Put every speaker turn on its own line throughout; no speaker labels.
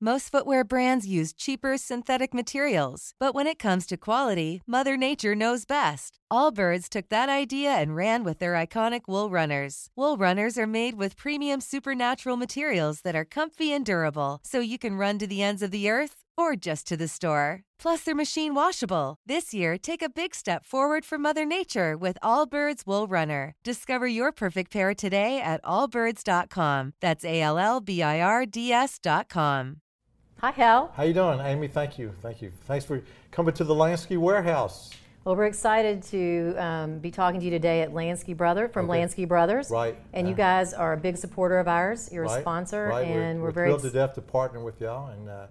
Most footwear brands use cheaper synthetic materials, but when it comes to quality, Mother Nature knows best. Allbirds took that idea and ran with their iconic wool runners. Wool runners are made with premium supernatural materials that are comfy and durable, so you can run to the ends of the earth or just to the store. Plus, they're machine washable. This year, take a big step forward for Mother Nature with Allbirds Wool Runner. Discover your perfect pair today at allbirds.com. That's A L L B I R D S.com.
Hi, Hal.
How you doing, Amy? Thank you, thank you. Thanks for coming to the Lansky Warehouse.
Well, we're excited to um, be talking to you today at Lansky Brother from okay. Lansky Brothers.
Right.
And you guys are a big supporter of ours. You're
right.
a sponsor,
right.
and
we're,
we're,
we're
very
thrilled to death to partner with y'all, and uh,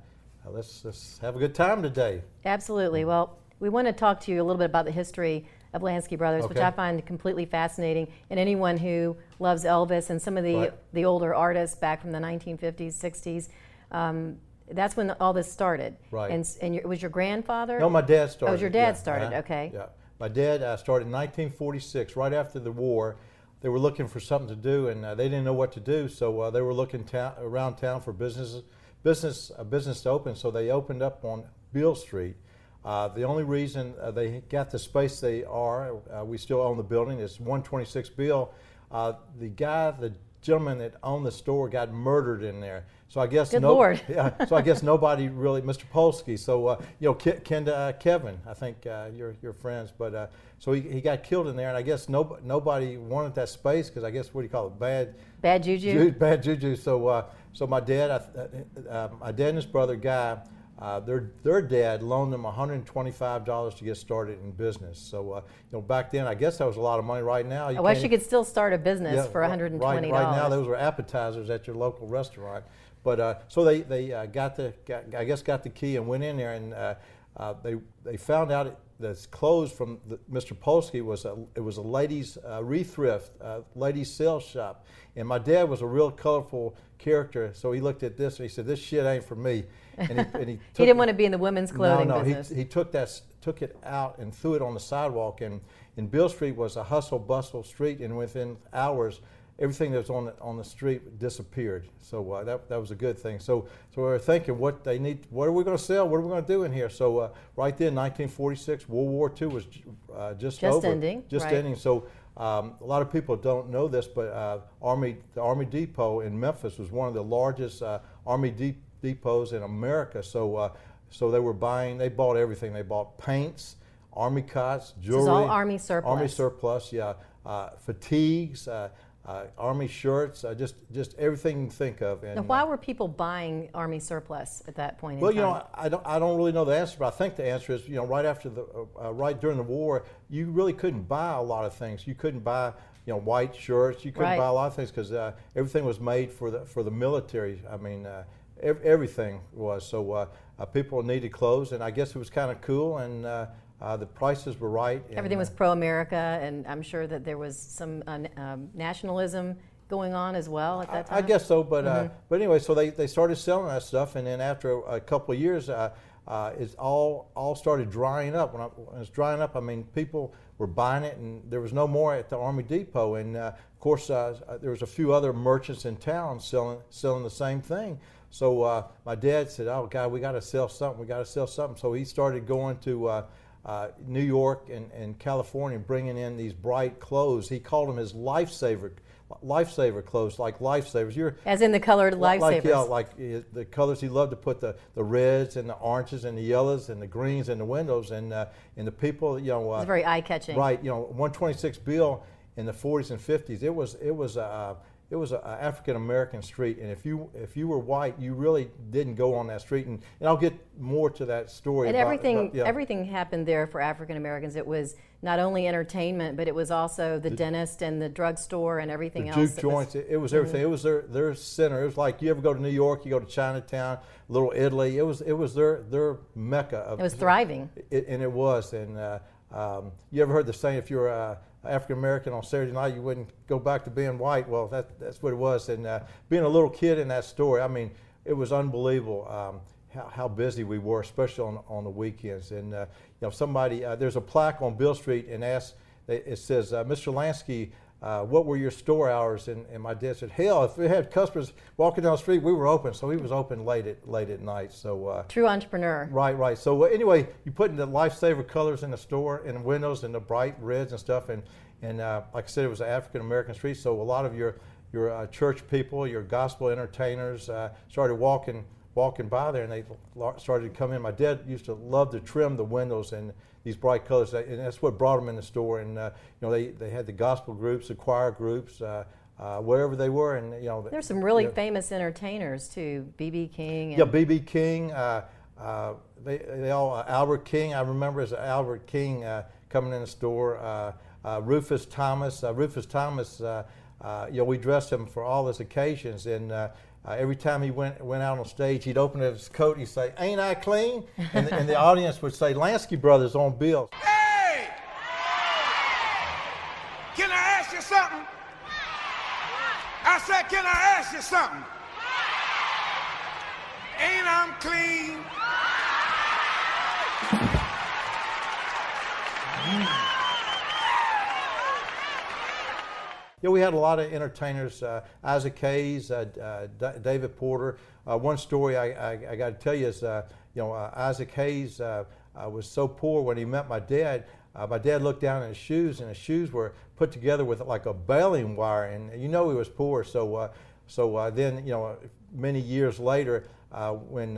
let's let's have a good time today.
Absolutely. Well, we want to talk to you a little bit about the history of Lansky Brothers,
okay.
which I find completely fascinating. And anyone who loves Elvis and some of the right. the older artists back from the 1950s, 60s. Um, that's when all this started.
Right.
And, and your, was your grandfather?
No, my dad started.
Oh, was your dad
yeah.
started?
Uh,
okay.
Yeah. My dad uh, started in 1946, right after the war. They were looking for something to do, and uh, they didn't know what to do, so uh, they were looking ta- around town for businesses, business, a business to open. So they opened up on Beale Street. Uh, the only reason uh, they got the space they are, uh, we still own the building, It's 126 Beale. the guy, the gentleman that owned the store, got murdered in there. So I guess
Good
no,
Lord.
yeah. So I guess nobody really, Mr. Polsky. So uh, you know, Ke- Ken, uh, Kevin, I think uh, you're you're friends, but uh, so he, he got killed in there, and I guess no, nobody wanted that space because I guess what do you call it, bad
bad juju,
ju- bad juju. So uh, so my dad, I, uh, my dad and his brother Guy. Uh, their their dad loaned them $125 to get started in business. So uh, you know back then I guess that was a lot of money. Right now
you I wish you could still start a business
yeah,
for $120.
Right, right now those were appetizers at your local restaurant. But uh, so they they uh, got the got, I guess got the key and went in there and uh, uh they they found out it, that clothes from the, Mr. Polsky was a it was a ladies uh, rethrift uh, ladies sales shop and my dad was a real colorful character so he looked at this and he said this shit ain't for me and he, and he,
he didn't want to be in the women's clothing
no, no,
business.
He, he took that took it out and threw it on the sidewalk and and Beale Street was a hustle bustle street and within hours everything that was on the, on the street disappeared. So uh, that, that was a good thing. So so we were thinking, what they need, what are we going to sell? What are we going to do in here? So uh, right then, 1946, World War II was uh, just,
just
over,
ending,
just
right.
ending. So um, a lot of people don't know this, but uh, Army the Army Depot in Memphis was one of the largest uh, Army de- depots in America. So uh, so they were buying, they bought everything. They bought paints. Army cots, jewelry.
This is all Army surplus.
Army surplus, yeah. fatigues, uh, army shirts, uh, just just everything you can think of.
And, now, why were people buying army surplus at that point?
Well,
you
know, I don't I don't really know the answer, but I think the answer is you know right after the uh, right during the war, you really couldn't buy a lot of things. You couldn't buy you know white shirts. You couldn't
right.
buy a lot of things because uh, everything was made for the for the military. I mean. Uh, everything was so uh, people needed clothes, and I guess it was kind of cool, and uh, the prices were right.
Everything was pro-America, and I'm sure that there was some uh, um, nationalism going on as well at that time.
I, I guess so, but
mm-hmm.
but anyway, so they, they started selling that stuff, and then after a, a couple of years, uh, uh, it's all all started drying up. When, I, when it's drying up, I mean, people were buying it, and there was no more at the Army Depot. And uh, of course, uh, uh there was a few other merchants in town selling selling the same thing. So uh, my dad said, "Oh God, we got to sell something. We got to sell something." So he started going to uh, New York and, and California, bringing in these bright clothes. He called them his lifesaver lifesaver clothes, like lifesavers.
You're as in the colored lifesavers.
Like yeah, like the colors he loved to put the, the reds and the oranges and the yellows and the greens in the windows and uh, and the people you know.
Uh, it's very eye catching.
Right, you know, 126 Beale in the 40s and 50s. It was it was uh, it was an African American street, and if you if you were white, you really didn't go on that street. And, and I'll get more to that story.
And
about,
everything
about, yeah.
everything happened there for African Americans. It was not only entertainment, but it was also the, the dentist and the drugstore and everything
the
else.
Juke joints. Was, it was everything. Mm-hmm. It was their their center. It was like you ever go to New York, you go to Chinatown, Little Italy. It was it was their their mecca. Of,
it was thriving.
It, and it was. And uh, um, you ever heard the saying, if you're uh, African American on Saturday night, you wouldn't go back to being white. Well, that, that's what it was. And uh, being a little kid in that story, I mean, it was unbelievable um, how, how, busy we were, especially on, on the weekends. And uh, you know, somebody uh, there's a plaque on Beale Street, and asks, it says, uh, Mr. Lansky uh, what were your store hours? And, and, my dad said, hell, if we had customers walking down the street, we were open. So he was open late at late at night. So uh,
true entrepreneur.
Right, right. So uh, anyway, you put in the lifesaver colors in the store, in the windows, and the bright reds and stuff. And and uh, like I said, it was an African American street. So a lot of your your uh, church people, your gospel entertainers, uh, started walking walking by there, and they started to come in. My dad used to love to trim the windows and these bright colors, and that's what brought them in the store. And uh, you know, they, they had the gospel groups, the choir groups, uh, uh, wherever they were, and you know.
There's some really you know, famous entertainers too, BB King.
yeah, BB King. Uh, uh, they, they all uh, Albert King. I remember as Albert King coming in the store. Rufus Thomas. Rufus Thomas. you know, we dressed him for all his occasions, and uh, every time he went went out on stage, he'd open his coat and he'd say, "Ain't I clean?" And the, and the audience would say, "Lansky Brothers on Beale."
Hey! Can I ask you something? I said, "Can I ask you something?" Ain't I clean?
We had a lot of entertainers, uh, Isaac Hayes, uh, uh, D- David Porter. Uh, one story I, I, I got to tell you is, uh, you know, uh, Isaac Hayes was so poor when he met my dad. my dad looked down at his shoes, and his shoes were put together with like a baling wire, and you know he was poor. So, so then, you know, many years later, when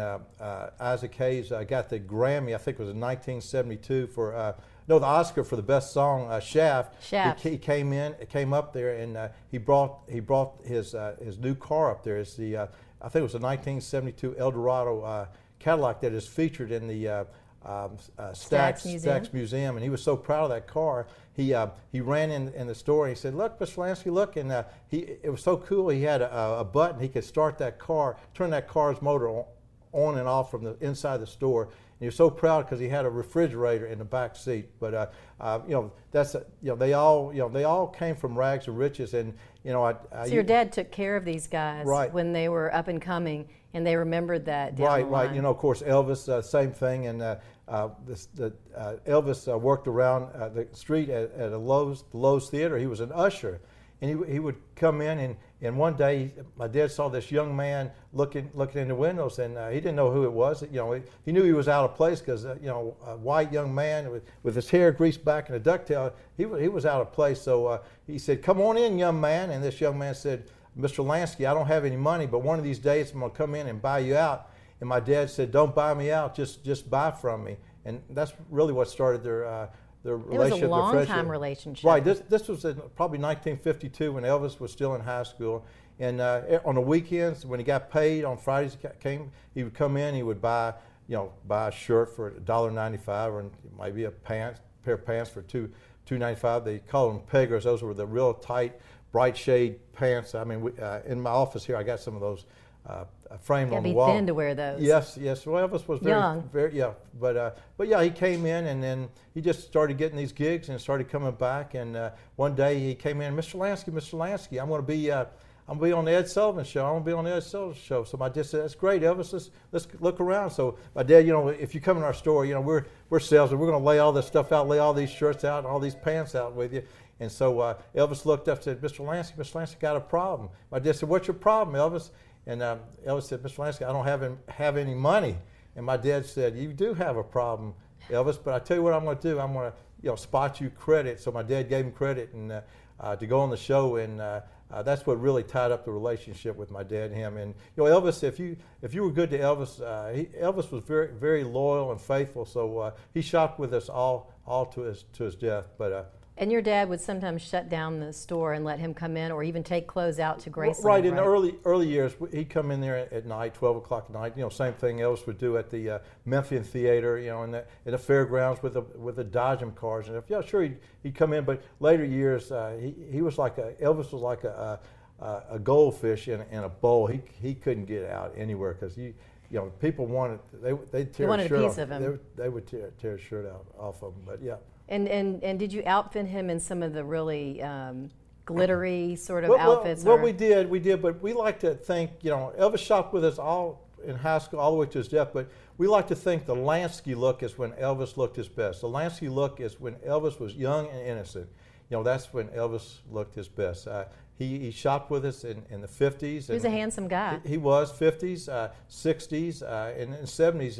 Isaac Hayes got the Grammy, I think it was in 1972 for no, the Oscar for the best song, uh, Shaft.
Shaft.
He, he, came in, came up there, and uh, he brought he brought his uh, his new car up there. It's the uh, I think it was a 1972 Eldorado uh, Cadillac that is featured in the uh, um,
Stax, Museum.
Stax Museum, and he was so proud of that car. He he ran in, in the store and he said, "Look, Mr. Lansky, look!" And he it was so cool. He had a, a button he could start that car, turn that car's motor on, on and off from the inside the store he was so proud because he had a refrigerator in the back seat. But uh, uh, you know, that's a, you know they all you know they all came from rags to riches, and you know I. I
so your dad took care of these guys
right.
when they were up and coming, and they remembered that.
right,
right.
You know, of course, Elvis, uh, same thing, and. Uh, uh, this, the, uh, Elvis worked around the street at, at a Lowe's, Lowe's Theater. He was an usher, and he, he would come in and, and one day my dad saw this young man looking looking in the windows and uh, he didn't know who it was. You know he, he knew he was out of place because uh, you know a white young man with, with his hair greased back and a ducktail he, he was out of place. So uh, he said come on in young man. And this young man said Mr. Lansky I don't have any money but one of these days I'm to come in and buy you out. And my dad said don't buy me out just just buy from me. And that's really what started their uh, the relationship.
It was a long time relationship.
Right. This this was in probably 1952 when Elvis was still in high school. And uh, on the weekends, when he got paid on Fridays, he came he would come in. He would buy you know buy a shirt for $1.95 or maybe a pants pair of pants for two two ninety five. They called them peggers. Those were the real tight, bright shade pants. I mean, we, uh, in my office here, I got some of those uh, framed on the wall.
be thin to wear those.
Yes, yes. Well, Elvis was very,
Young.
very, yeah. But, uh, but yeah, he came in and then he just started getting these gigs and started coming back. And uh, one day he came in, Mr. Lansky, Mr. Lansky, I'm going to be, uh, I'm gonna be on the Ed Sullivan show. I'm gonna be on the Ed Sullivan show. So my dad said, that's great, Elvis. Let's let's look around. So my dad, you know, if you come in our store, you know, we're we're salesmen. We're gonna lay all this stuff out, lay all these shirts out, and all these pants out with you. And so uh, Elvis looked up and said, Mr. Lansky, Mr. Lansky got a problem. My dad said, what's your problem, Elvis? And um, Elvis said, Mr. Lansky, I don't have, have any money. And my dad said, you do have a problem, Elvis, but I tell you what I'm going to do. I'm going to you know, spot you credit. So my dad gave him credit and uh, uh, to go on the show, and uh, uh, that's what really tied up the relationship with my dad and him. And you know, Elvis, if you if you were good to Elvis, uh, he, Elvis was very very loyal and faithful. So he shopped with us all all to his to his death. But
and your dad would sometimes shut down the store and let him come in, or even take clothes out to Graceland.
Right. In the early early years, he'd come in there at night, 12 o'clock at night. You know, same thing Elvis would do at the uh, Memphian Theater. You know, in the, in the fairgrounds with the with the Dodgem cars and if Yeah, sure, he'd, he'd come in, but later years, uh, he he was like a Elvis was like a a, a goldfish in, in a bowl. He he couldn't get out anywhere because he you know, people wanted they they tear
they wanted
a, shirt
a piece
off.
of him.
They, they would tear, tear a shirt out off of him. But yeah.
And, and, and did you outfit him in some of the really um, glittery sort of
well,
outfits?
Well, well, we did, we did, but we like to think, you know, Elvis shopped with us all in high school, all the way to his death, but we like to think the Lansky look is when Elvis looked his best. The Lansky look is when Elvis was young and innocent. You know, that's when Elvis looked his best. Uh, he, he shopped with us in, in the 50s.
He was a handsome guy.
He, he was, 50s, uh, 60s, uh, and, and 70s.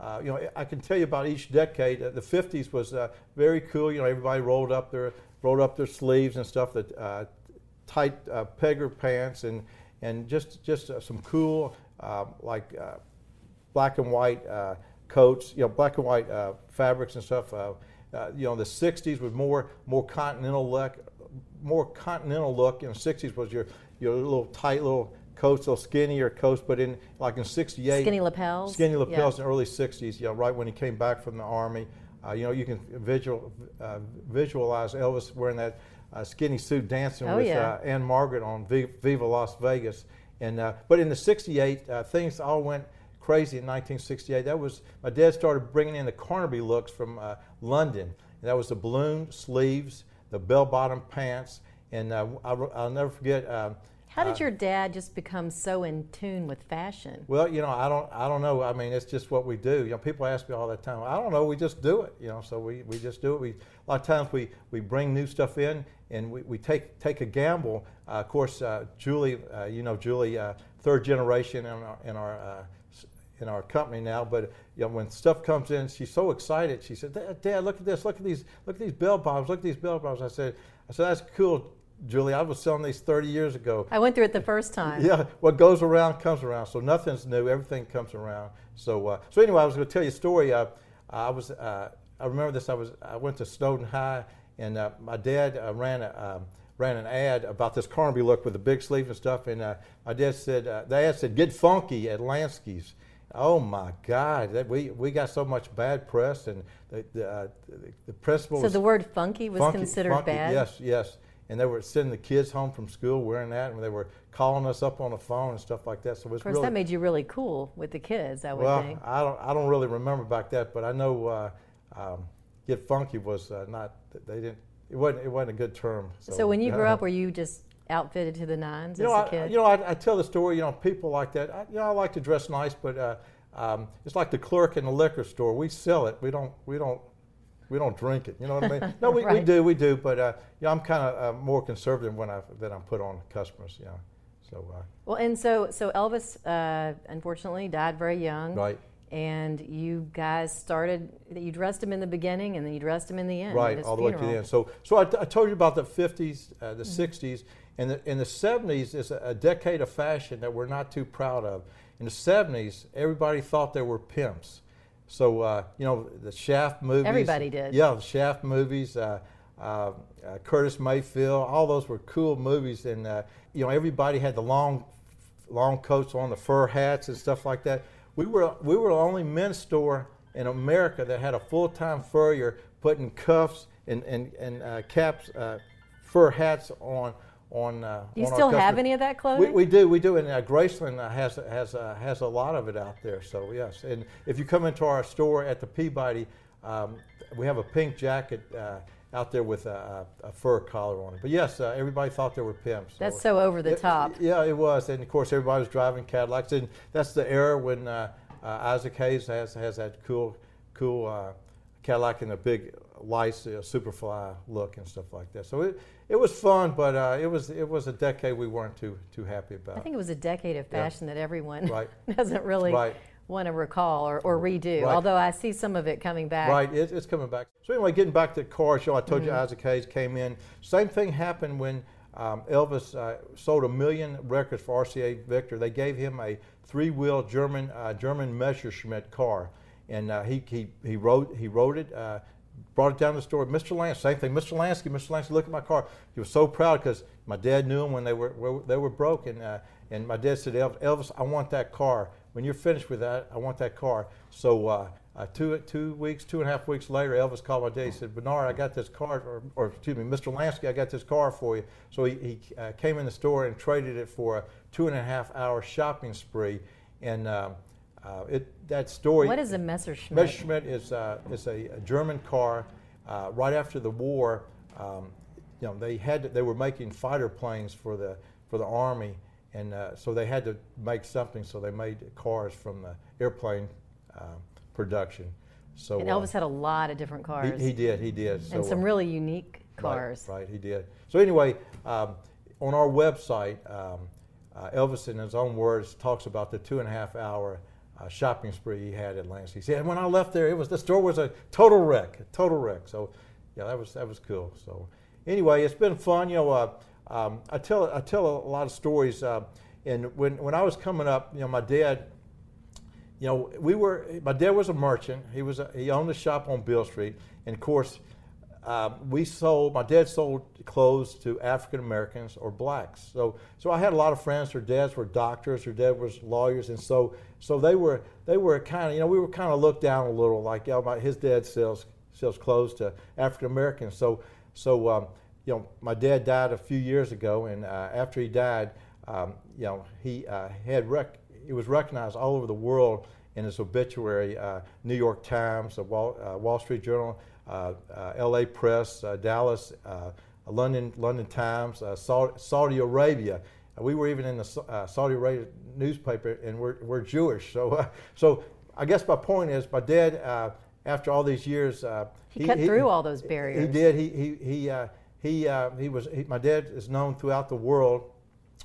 Uh, you know, I can tell you about each decade. Uh, the 50s was uh, very cool. You know, everybody rolled up their rolled up their sleeves and stuff. the uh, tight uh, pegger pants and and just just uh, some cool like black and white coats. You know, black and white fabrics and stuff. you know, the 60s was more more continental look, more continental look. In the 60s was your your little tight little coats, those skinnier coats, but in like in '68,
skinny lapels,
skinny lapels yeah. in the early '60s. You know, right when he came back from the army. Uh, you know, you can visual, uh, visualize Elvis wearing that uh, skinny suit dancing
oh,
with
yeah.
Uh, Ann-Margret on Viva Las Vegas. And uh, but in the '68, uh, things all went crazy in 1968. That was my dad started bringing in the Carnaby looks from London. And that was the balloon sleeves, the bell-bottom pants, and I, will never forget. Um,
how did uh, your dad just become so in tune with fashion?
Well, you know, I don't, I don't know. I mean, it's just what we do. You know, people ask me all the time. I don't know. We just do it. You know, so we, we just do it. We a lot of times we, we bring new stuff in and we, we take take a gamble. Uh, of course, uh, Julie, uh, you know, Julie, uh, third generation in our in our uh, in our company now. But you know, when stuff comes in, she's so excited. She said, "Dad, look at this! Look at these! Look at these bell bottoms! Look at these bell bottoms!" I said, "I said that's cool, Julie, I was selling these 30 years ago.
I went through it the first time.
Yeah, what goes around comes around. So nothing's new. Everything comes around. So, uh, so anyway, I was going to tell you a story. Uh, I was, uh, I remember this. I was, I went to Snowden High, and uh, my dad uh, ran a, um, ran an ad about this Carnaby look with the big sleeve and stuff. And uh, my dad said, the ad said, "Get funky at Lansky's." Oh my God! That we we got so much bad press, and the the, the, the principal.
So the word funky was
funky,
considered
funky,
bad.
Yes, yes and they were sending the kids home from school wearing that, and they were calling us up on the phone and stuff like that. So it was
of course,
really,
that made you really cool with the kids. I would
well,
think.
I don't, I don't really remember back that, but I know uh, um, "get funky" was uh, not. They didn't. It wasn't. It wasn't a good term.
So, so when you grew up, were you just outfitted to the nines
you
as
know,
a kid?
I, you know, I, I, tell the story. You know, people like that. I, you know, I like to dress nice, but uh, um, it's like the clerk in the liquor store. We sell it. We don't. We don't we don't drink it. You know what I mean? No, we,
right.
we do, we do, but uh, yeah, I'm kind of uh, more conservative when I than I'm put on customers. Yeah, so. Uh,
well, and so so Elvis uh, unfortunately died very young.
Right.
And you guys started. You dressed him in the beginning, and then you dressed him in the end.
Right, all the way to the end. So, so I, I told you about the 50s, uh, the mm-hmm. 60s, and the, in the 70s is a, a decade of fashion that we're not too proud of. In the 70s, everybody thought they were pimps. So uh, you know the Shaft movies.
Everybody did.
Yeah, the Shaft movies. Uh, uh, uh, Curtis Mayfield. All those were cool movies, and uh, you know everybody had the long, long coats on, the fur hats and stuff like that. We were we were the only men's store in America that had a full-time furrier putting cuffs and and and uh, caps, fur hats on on. Uh,
you
on
still have any of that clothing?
We, we do, we do, and uh, Graceland uh, has has uh, has a lot of it out there. So yes, and if you come into our store at the Peabody, um, we have a pink jacket. Uh, out there with a, a, fur collar on it. But yes, uh, everybody thought they were pimps. So
that's so over the
it,
top.
Yeah, it was, and of course everybody was driving Cadillacs, and that's the era when uh, uh, Isaac Hayes has has that cool, cool uh, Cadillac and a big uh, Superfly look and stuff like that. So it, it was fun, but uh, it was it was a decade we weren't too too happy about.
I think it was a decade of fashion yeah. that everyone
right.
doesn't really
right.
want to recall or, or redo.
Right.
Although I see some of it coming back.
Right, it, it's coming back. So anyway, getting back to the car show, I told mm-hmm. you Isaac Hayes came in. Same thing happened when um, Elvis uh, sold a million records for RCA Victor. They gave him a three-wheel German uh, German Messerschmitt car, and uh, he, he he wrote he wrote it. Uh, brought it down to the store. Mr. Lance, same thing. Mr. Lansky, Mr. Lansky, look at my car. He was so proud because my dad knew him when they were, were they were broke, and uh, and my dad said, Elvis, I want that car. When you're finished with that, I want that car. So uh, uh, two two weeks, two and a half weeks later, Elvis called my dad. He said, Bernard, I got this car, or, or excuse me, Mr. Lansky, I got this car for you. So he, he uh, came in the store and traded it for a two and a half hour shopping spree, and. Um, uh, it, that story.
What is a Messerschmitt?
Messerschmitt is, uh, is a, a, German car. Uh, right after the war, um, you know, they had to, they were making fighter planes for the for the army, and uh, so they had to make something. So they made cars from the airplane uh, production. So
and Elvis had a lot of different cars.
He, he did. He did.
So, and some really unique cars.
Right, right. He did. So anyway, um, on our website. Um, uh, Elvis, in his own words, talks about the two and a half hour uh, shopping spree he had at Lansky. He said, when I left there, it was the store was a total wreck, a total wreck. So, yeah, that was that was cool. So, anyway, it's been fun. You know, uh, um, I tell I tell a lot of stories. Uh, and when when I was coming up, you know, my dad. You know, we were. My dad was a merchant. He was. A, he owned a shop on Beale Street, and of course, um, we sold, my dad sold clothes to African Americans or blacks. So, so I had a lot of friends, their dads were doctors, their dad was lawyers, and so, so they were, they were kind of, you know, we were kind of looked down a little, like, know, my, his dad sells, sells clothes to African Americans. So, so um, you know, my dad died a few years ago, and uh, after he died, um, you know, he uh, had rec- he was recognized all over the world in his obituary, uh, New York Times, Wall, uh, Wall Street Journal, Uh, L.A. Press, uh, Dallas, uh, London, London Times, uh, Saudi, Arabia. We were even in the Saudi Arabia newspaper, and we're, we're Jewish. So, so I guess my point is, my dad, after all these years,
he, he, cut he, through all those barriers.
He did. He he he he, he was. He, my dad is known throughout the world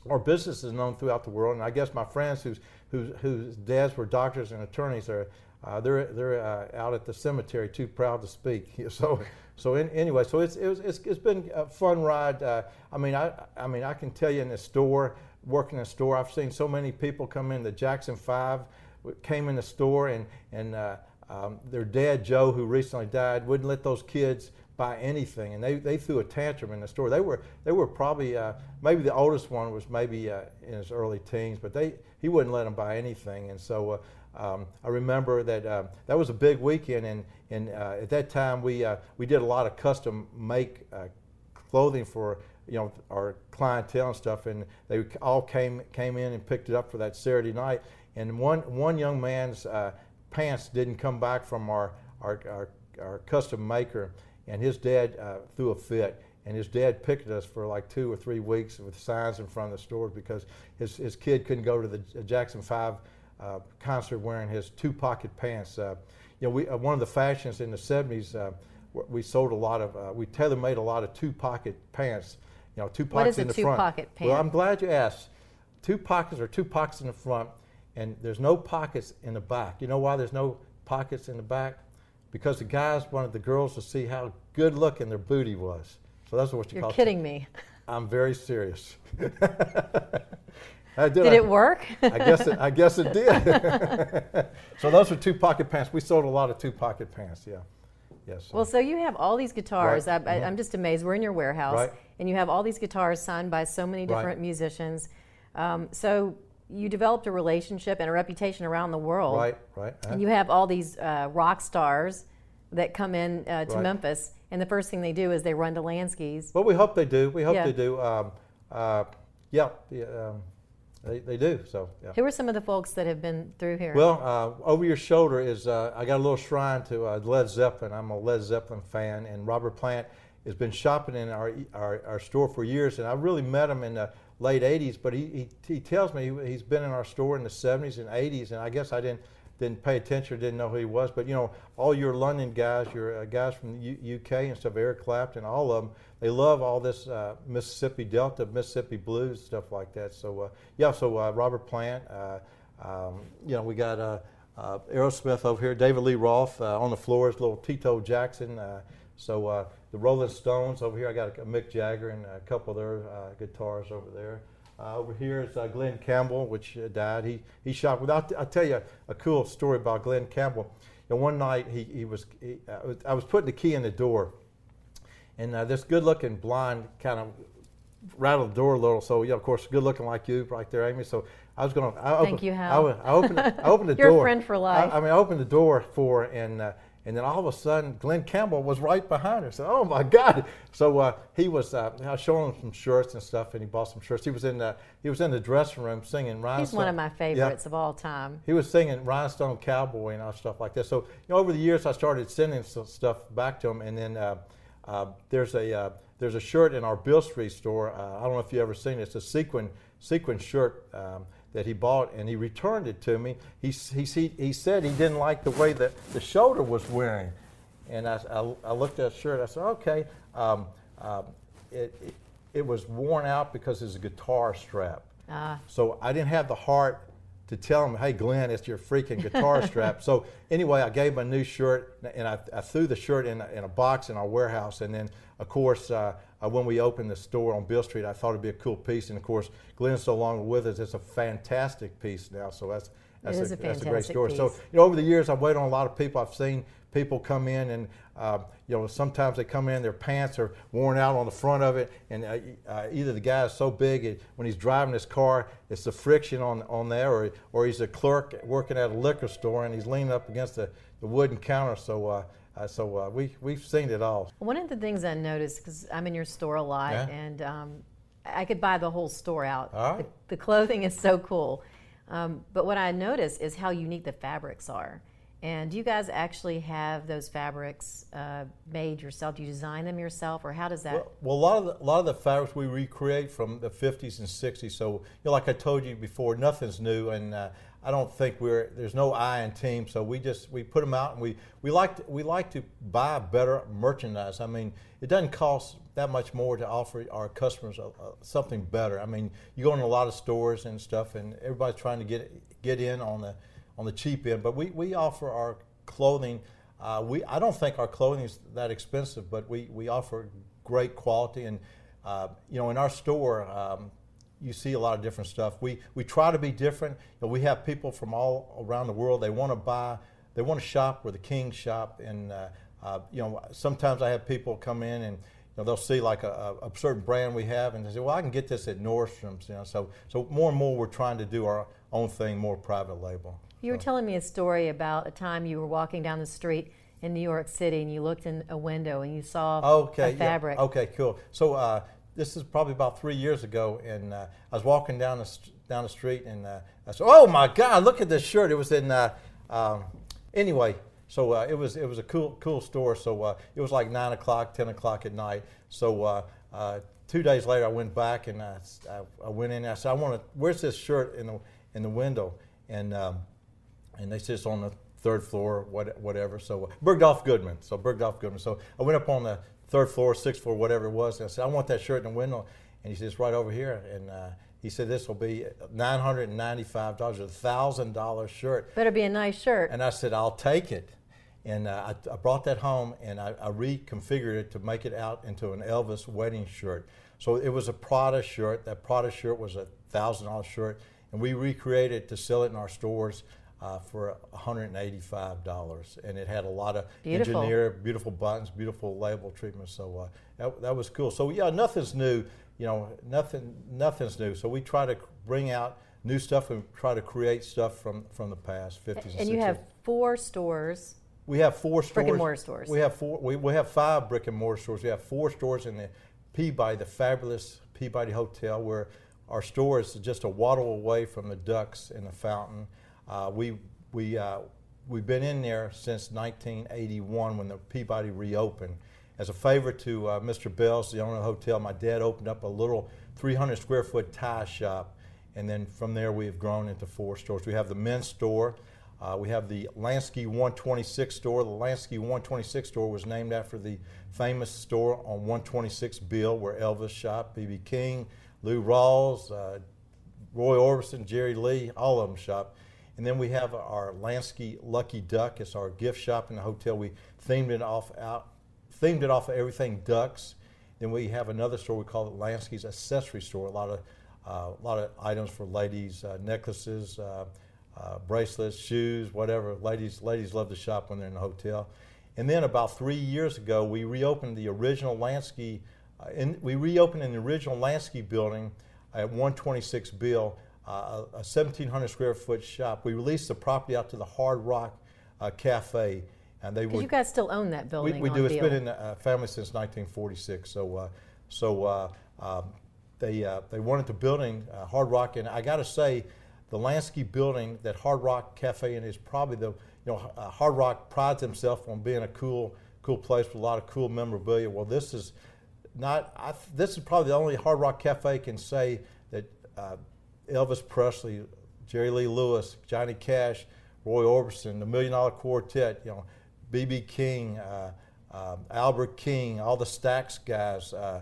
our business is known throughout the world, and I guess my friends whose whose, whose dads were doctors and attorneys are uh, they're they're uh, out at the cemetery, too proud to speak. So so in, anyway, so it's, it was, it's it's been a fun ride. Uh, I mean I I mean I can tell you in the store, working in the store, I've seen so many people come in. The Jackson Five came in the store and and uh, um, their dad Joe, who recently died, wouldn't let those kids buy anything, and they, they threw a tantrum in the store. They were they were probably uh, maybe the oldest one was maybe uh, in his early teens, but they he wouldn't let them buy anything, and so uh, um, I remember that uh, that was a big weekend, and, and uh, at that time we uh, we did a lot of custom make uh, clothing for you know our clientele and stuff, and they all came came in and picked it up for that Saturday night. And one one young man's uh, pants didn't come back from our our, our, our custom maker, and his dad uh, threw a fit. And his dad picked us for like two or three weeks with signs in front of the stores because his, his kid couldn't go to the Jackson 5 uh, concert wearing his two pocket pants. Uh, you know, we, uh, one of the fashions in the 70s, uh, we sold a lot of, uh, we tailor made a lot of two pocket pants. You know, two pockets in the front.
What is a two pocket pant?
Well, I'm glad you asked. Two pockets or two pockets in the front, and there's no pockets in the back. You know why there's no pockets in the back? Because the guys wanted the girls to see how good looking their booty was. So that's what you
You're
call.
You're kidding me.
I'm very serious.
did. did I, it work?
I guess it, I guess it did. so those are two pocket pants. We sold a lot of two pocket pants. Yeah. Yes.
Well, so you have all these guitars.
Right.
I, am mm-hmm. just amazed. We're in your warehouse,
right.
and you have all these guitars signed by so many different
right.
musicians. Um, so you developed a relationship and a reputation around the world.
Right, right.
And you have all these uh, rock stars that come in uh, to Memphis, and the first thing they do is they run to Lansky's.
Well, we hope they do. We hope
yeah.
they do. Um, uh, yeah. Um, they, they do. So yeah.
Who are some of the folks that have been through here?
Well, uh, over your shoulder is uh, I got a little shrine to uh, Led Zeppelin. I'm a Led Zeppelin fan, and Robert Plant has been shopping in our, our, our store for years, and I really met him in the late 80s. But he, he, he tells me he, has been in our store in the 70s and 80s, and I guess I didn't didn't pay attention, didn't know who he was. But you know, all your London guys, your uh, guys from the U- UK and stuff, Eric Clapton, all of them, they love all this uh, Mississippi Delta, Mississippi blues, stuff like that. So uh, yeah, so uh, Robert Plant, uh, um, you know, we got Aerosmith over here, David Lee Roth on the floors, little Tito Jackson. so the Rolling Stones over here, I got a, Mick Jagger and a couple of their guitars over there. Uh, over here is uh, Glen Campbell, which uh, died. He he shot. Without I'll tell you a, a, cool story about Glen Campbell. And one night he he was he, I was putting the key in the door, and uh, this good-looking blonde kind of rattled the door a little. So yeah, of course, good-looking like you right there, Amy. So I was gonna. I
Thank you, Hal.
I, I opened I opened the
You're
door.
Your friend for life.
I, I, mean, I opened the door for and uh, and then all of a sudden, Glen Campbell was right behind us. Oh my God! So uh, he was. Uh, I was showing him some shirts and stuff, and he bought some shirts. He was in the he was in the dressing room singing Rhinestone.
He's one of my favorites
yeah.
of all time.
He was singing Rhinestone Cowboy and all stuff like that. So you know, over the years, I started sending some stuff back to him, and then uh, uh there's a uh, there's a shirt in our Beale Street store. Uh, I don't know if you ever seen it. It's a sequin sequin shirt. Um, that he bought and he returned it to me. He, he, he said he didn't like the way that the shoulder was wearing. And I, I, I looked at the shirt. I said, okay. Um, uh, it, it, it, was worn out because it's a guitar strap. Ah. So I didn't have the heart to tell him, hey, Glen, it's your freaking guitar strap. So anyway, I gave him a new shirt and I, I threw the shirt in a, in a box in our warehouse. And then, of course, uh, uh, when we opened the store on Beale Street, I thought it'd be a cool piece. And of course, Glen's so long with us, it's a fantastic piece now. So that's that's,
a,
a, that's a great
story.
Piece. So you know, over the years, I've waited on a lot of people. I've seen people come in and uh, you know sometimes they come in their pants are worn out on the front of it and uh, uh, either the guy is so big it, when he's driving his car it's the friction on, on there or, or he's a clerk working at a liquor store and he's leaning up against the, the wooden counter so uh, uh, so uh, we, we've seen it all.
One of the things I noticed, because I'm in your store a lot, yeah. and um, I could buy the whole store out. The, the, clothing is so cool. Um, but what I noticed is how unique the fabrics are. And do you guys actually have those fabrics uh, made yourself? Do you design them yourself, or how does that?
Well, well, a lot of the, a lot of the fabrics we recreate from the 50s and 60s. So, you know, like I told you before, nothing's new, and uh, I don't think we're there's no I in team, so we just we put them out and we we like to, we like to buy better merchandise. I mean, it doesn't cost that much more to offer our customers a, a, something better. I mean, you go in a lot of stores and stuff, and everybody's trying to get get in on the on the cheap end, but we we offer our clothing. Uh, we I don't think our clothing is that expensive, but we we offer great quality and. Uh, you know, in our store, um, you see a lot of different stuff. We we try to be different. You know, we have people from all around the world. They want to buy, they want to shop where the kings shop. And uh, uh, you know, sometimes I have people come in and you know, they'll see like a, a, certain brand we have, and they say, "Well, I can get this at Nordstrom's." You know, so so more and more we're trying to do our own thing, more private label.
You were telling me a story about a time you were walking down the street in New York City and you looked in a window and you saw
okay,
a fabric.
Yeah. Okay, cool. So uh, this is probably about three years ago, and uh, I was walking down the down the street, and uh, I said, "Oh my God, look at this shirt!" It was in. Uh, um, anyway, so uh, it was it was a cool cool store. So uh, it was like nine o'clock, ten o'clock at night. So uh, two days later, I went back and I, I, went in. and I said, "I want to. Where's this shirt in the in the window?" And um, and they said it's on the third floor, what, whatever. So Bergdorf Goodman. So Bergdorf Goodman. So I went up on the third floor, sixth floor, whatever it was. And I said, I want that shirt in the window. And he said, it's right over here. And uh, he said, this will be $995, a $1,000 shirt.
Better be a nice shirt.
And I said, I'll take it. And uh, I, I, brought that home and I, I, reconfigured it to make it out into an Elvis wedding shirt. So it was a Prada shirt. That Prada shirt was a $1,000 shirt. And we recreated it to sell it in our stores uh, for $185, and it had a lot of
beautiful.
engineer, beautiful buttons, beautiful label treatment. So uh, that, that was cool. So yeah, nothing's new. You know, nothing nothing's new. So we try to bring out new stuff and try to create stuff from from the past, 50s and, and
60s. And you have four stores.
We have four stores.
Brick and mortar stores.
We have four. We, we have five brick and mortar stores. We have four stores in the Peabody, the fabulous Peabody Hotel, where our store is just a waddle away from the ducks and the fountain. Uh, we we uh, we've been in there since 1981 when the Peabody reopened, as a favor to uh, Mr. Belz, the owner of the hotel, my dad opened up a little 300 square foot tie shop. And then from there, we have grown into four stores. We have the men's store. Uh, we have the Lansky 126 store. The Lansky 126 store was named after the famous store on 126 Beale where Elvis shopped, B.B. King, Lou Rawls, uh, Roy Orbison, Jerry Lee, all of them shop. And then we have our Lansky Lucky Duck. It's our gift shop in the hotel. We themed it off out, themed it off of everything ducks. Then we have another store we call it Lansky's Accessory Store. A lot of uh, a lot of items for ladies, uh, necklaces, uh, uh, bracelets, shoes, whatever. Ladies ladies love to shop when they're in the hotel. And then about three years ago, we reopened the original Lansky. Uh, in, we reopened in the original Lansky building at 126 Beale, uh, a 1,700 square foot shop. We released the property out to the Hard Rock uh, Cafe.
And they were, you guys still own that building?
We, we do. It's been in the uh, family since 1946. So, uh, so uh, um, they uh, they wanted the building Hard Rock, and I got to say, the Lansky building that Hard Rock Cafe in is probably the you know Hard Rock prides himself on being a cool cool place with a lot of cool memorabilia. Well, this is not. I, this is probably the only Hard Rock Cafe can say that uh, Elvis Presley, Jerry Lee Lewis, Johnny Cash, Roy Orbison, the Million Dollar Quartet, you know, B.B. King, uh, uh, Albert King, all the Stax guys, uh,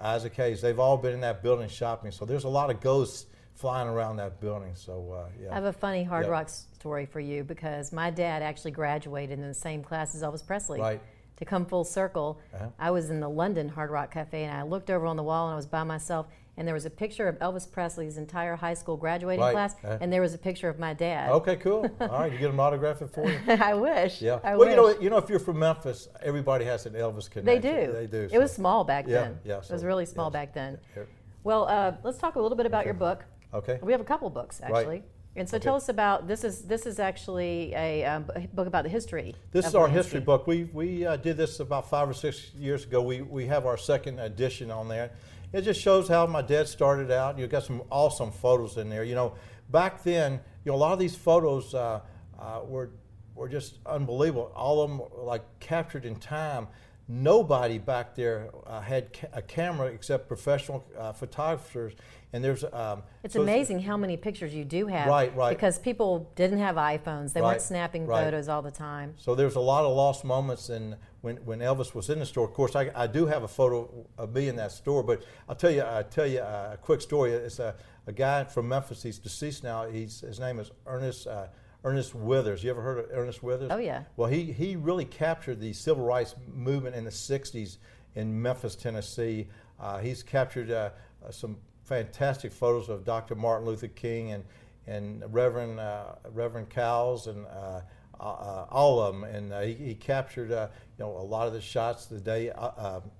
Isaac Hayes, they've all been in that building shopping. So there's a lot of ghosts flying around that building. So uh, yeah.
I have a funny Hard Rock story for you because my dad actually graduated in the same class as Elvis Presley.
Right
to come full circle, uh-huh. I was in the London Hard Rock Cafe and I looked over on the wall and I was by myself and there was a picture of Elvis Presley's entire high school graduating right. class uh-huh. and there was a picture of my dad.
Okay, cool. All right, you get him autograph it for you.
I wish.
Yeah.
I
well,
wish.
you know, you know, if you're from Memphis, everybody has an Elvis connection.
They do.
They do.
It so. was small back
yeah,
then.
Yeah. So,
it was really small
yes.
back then. Yeah. Well, uh, let's talk a little bit about
okay.
your book.
Okay.
We have a couple books actually.
Right.
And so
okay.
tell us about this is this is actually a um, book about the history.
This is our history book. We we uh, did this about five or six years ago. We we have our second edition on there. It just shows how my dad started out. You've got some awesome photos in there. You know, back then, you know, a lot of these photos uh, uh, were were just unbelievable. All of them like captured in time nobody back there uh, had ca- a camera except professional uh, photographers. And there's um,
it's so amazing it's, how many pictures you do have.
Right, right.
Because people didn't have iPhones; they
right,
weren't snapping
right.
photos all the time.
So there's a lot of lost moments. And when, when Elvis was in the store, of course, I, I do have a photo of me in that store. But I'll tell you, I tell you a quick story. It's a, a guy from Memphis. He's deceased now. He's his name is Ernest. Uh, Ernest Withers. You ever heard of Ernest Withers?
Oh, yeah.
Well, he, he really captured the civil rights movement in the 60s in Memphis, Tennessee. Uh, he's captured uh, uh, some fantastic photos of Dr. Martin Luther King and, and Reverend, uh, Reverend Cowles and uh, all of them. And he, he, captured you know, a lot of the shots the day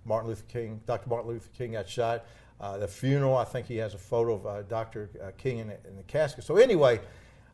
Martin Luther King, Dr. Martin Luther King got shot. the funeral, I think he has a photo of Dr. King in, in the casket. So anyway,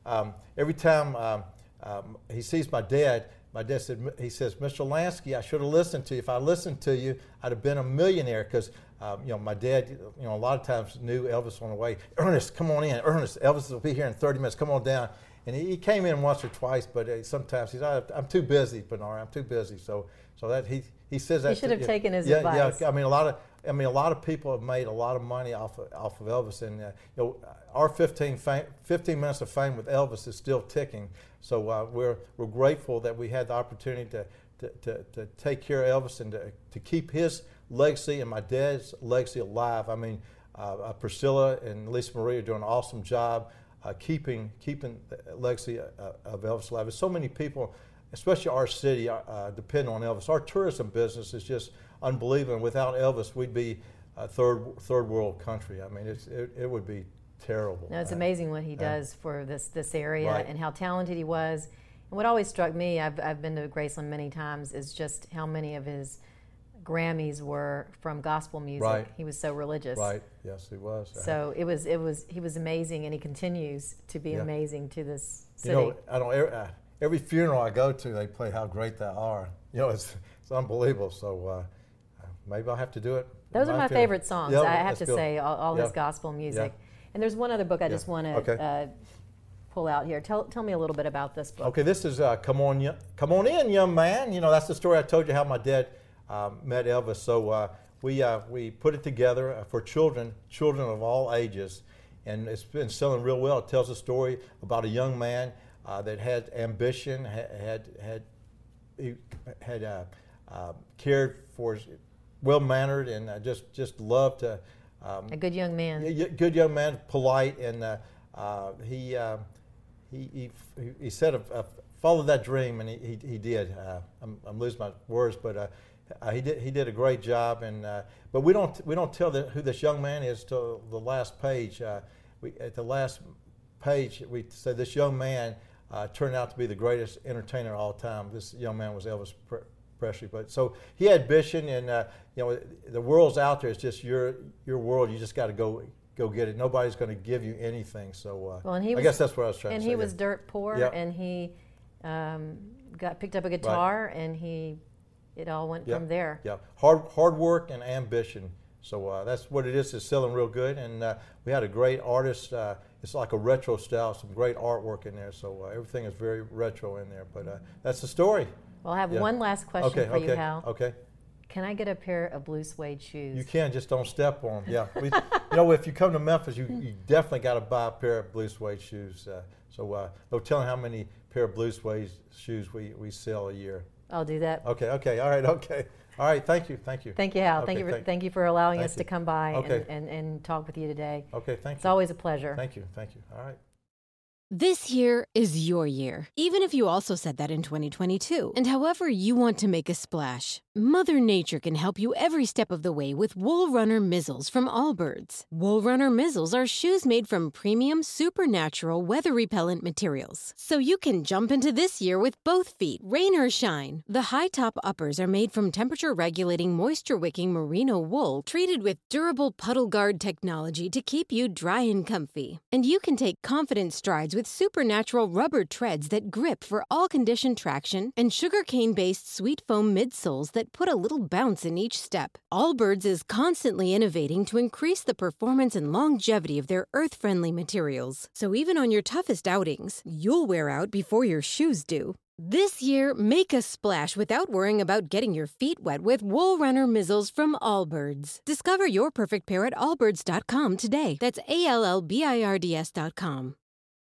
um, every time um, um, he sees my dad, my dad said, he says, Mr. Lansky, I should have listened to you. If I listened to you, I'd have been a millionaire because, um, you know, my dad, you know, a lot of times knew Elvis on the way. Ernest, come on in. Ernest, Elvis will be here in 30 minutes. Come on down. And he, he came in once or twice, but uh, sometimes he's, I'm too busy, Bernard. I'm too busy. So, so that he, he says that.
He should have
to,
taken his
yeah,
advice.
Yeah, I mean, a lot of, I mean, a lot of people have made a lot of money off of, off of Elvis, and uh, you know, our 15, fame, 15 minutes of fame with Elvis is still ticking. So uh, we're we're grateful that we had the opportunity to to, to, to take care of Elvis and to, to keep his legacy and my dad's legacy alive. I mean, uh, uh Priscilla and Lisa Marie are doing an awesome job uh, keeping keeping the legacy uh, of Elvis alive. There's so many people, especially our city, depend on Elvis. Our tourism business is just unbelievable. Without Elvis, we'd be a third third world country. I mean, it, it would be terrible.
No, it's amazing what he does for this this area
right.
and how talented he was. And what always struck me, I've, I've been to Graceland many times, is just how many of his Grammys were from gospel music.
Right.
He was so religious.
Right. Yes, he was.
So it was it was he was amazing, and he continues to be yeah. amazing to this city.
You know, I don't. Every, uh, every funeral I go to, they play "How Great Thou Art." You know, it's it's unbelievable. So. Uh, maybe I'll have to do it.
Those are my feeling. favorite songs. I have to
good.
say, all, all his gospel music. And there's one other book I just want to
okay.
uh, pull out here. Tell, tell me a little bit about this book.
Okay, this is uh, "Come On, Come On In, Young Man." You know, that's the story I told you how my dad met Elvis. So we we put it together for children, children of all ages, and it's been selling real well. It tells a story about a young man that had ambition, had had he had uh, uh, cared for, well mannered, and uh, just just loved to.
Um, a good young man.
Good young man, polite, and uh, uh, he, um, he, he he said followed that dream, and he he, he did. I'm, I'm, losing my words, but. He did. He did a great job, and but we don't we don't tell the, who this young man is till the last page. we at the last page we say this young man uh, turned out to be the greatest entertainer of all time. This young man was Elvis Presley. But so he had ambition, and uh, you know the world's out there. It's just your your world. You just got to go go get it. Nobody's going to give you anything. So uh, well, and he I was, guess that's what I was trying
to
say.
And he was dirt poor, yep. and he um, got picked up a guitar, right. and he it all went yep. from there.
Yeah, hard hard work and ambition. So uh, that's what it is. It's selling real good, and uh, we had a great artist. Uh, it's like a retro style, some great artwork in there. So uh, everything is very retro in there. But uh, that's the story.
Well, I have yeah. one last question
okay,
for
okay,
you, Hal.
Okay.
Can I get a pair of blue suede shoes?
You can, just don't step on them. Yeah. We, you know, if you come to Memphis, you, you definitely got to buy a pair of blue suede shoes. Uh, so uh, no telling how many pair of blue suede shoes we, we sell a year.
I'll do that.
Okay, okay, all right, okay. All right, thank you, thank you.
Thank you, Hal. Okay, thank you for thank, thank, you for allowing us you. to come by okay. and, and, and talk with you today.
Okay, thank
it's
you.
It's always a pleasure.
Thank you, thank you. All right.
This year is your year, even if you also said that in 2022. And however you want to make a splash, Mother Nature can help you every step of the way with Wool Runner Mizzles from Allbirds. Wool Runner Mizzles are shoes made from premium, supernatural, weather repellent materials. So you can jump into this year with both feet, rain or shine. The high top uppers are made from temperature regulating, moisture wicking merino wool treated with durable puddle guard technology to keep you dry and comfy. And you can take confident strides with with supernatural rubber treads that grip for all condition traction and sugarcane based sweet foam midsoles that put a little bounce in each step. Allbirds is constantly innovating to increase the performance and longevity of their earth friendly materials. So even on your toughest outings, you'll wear out before your shoes do. This year, make a splash without worrying about getting your feet wet with Wool Runner Mizzles from Allbirds. Discover your perfect pair at allbirds.com today. That's A L L B I R D S.com.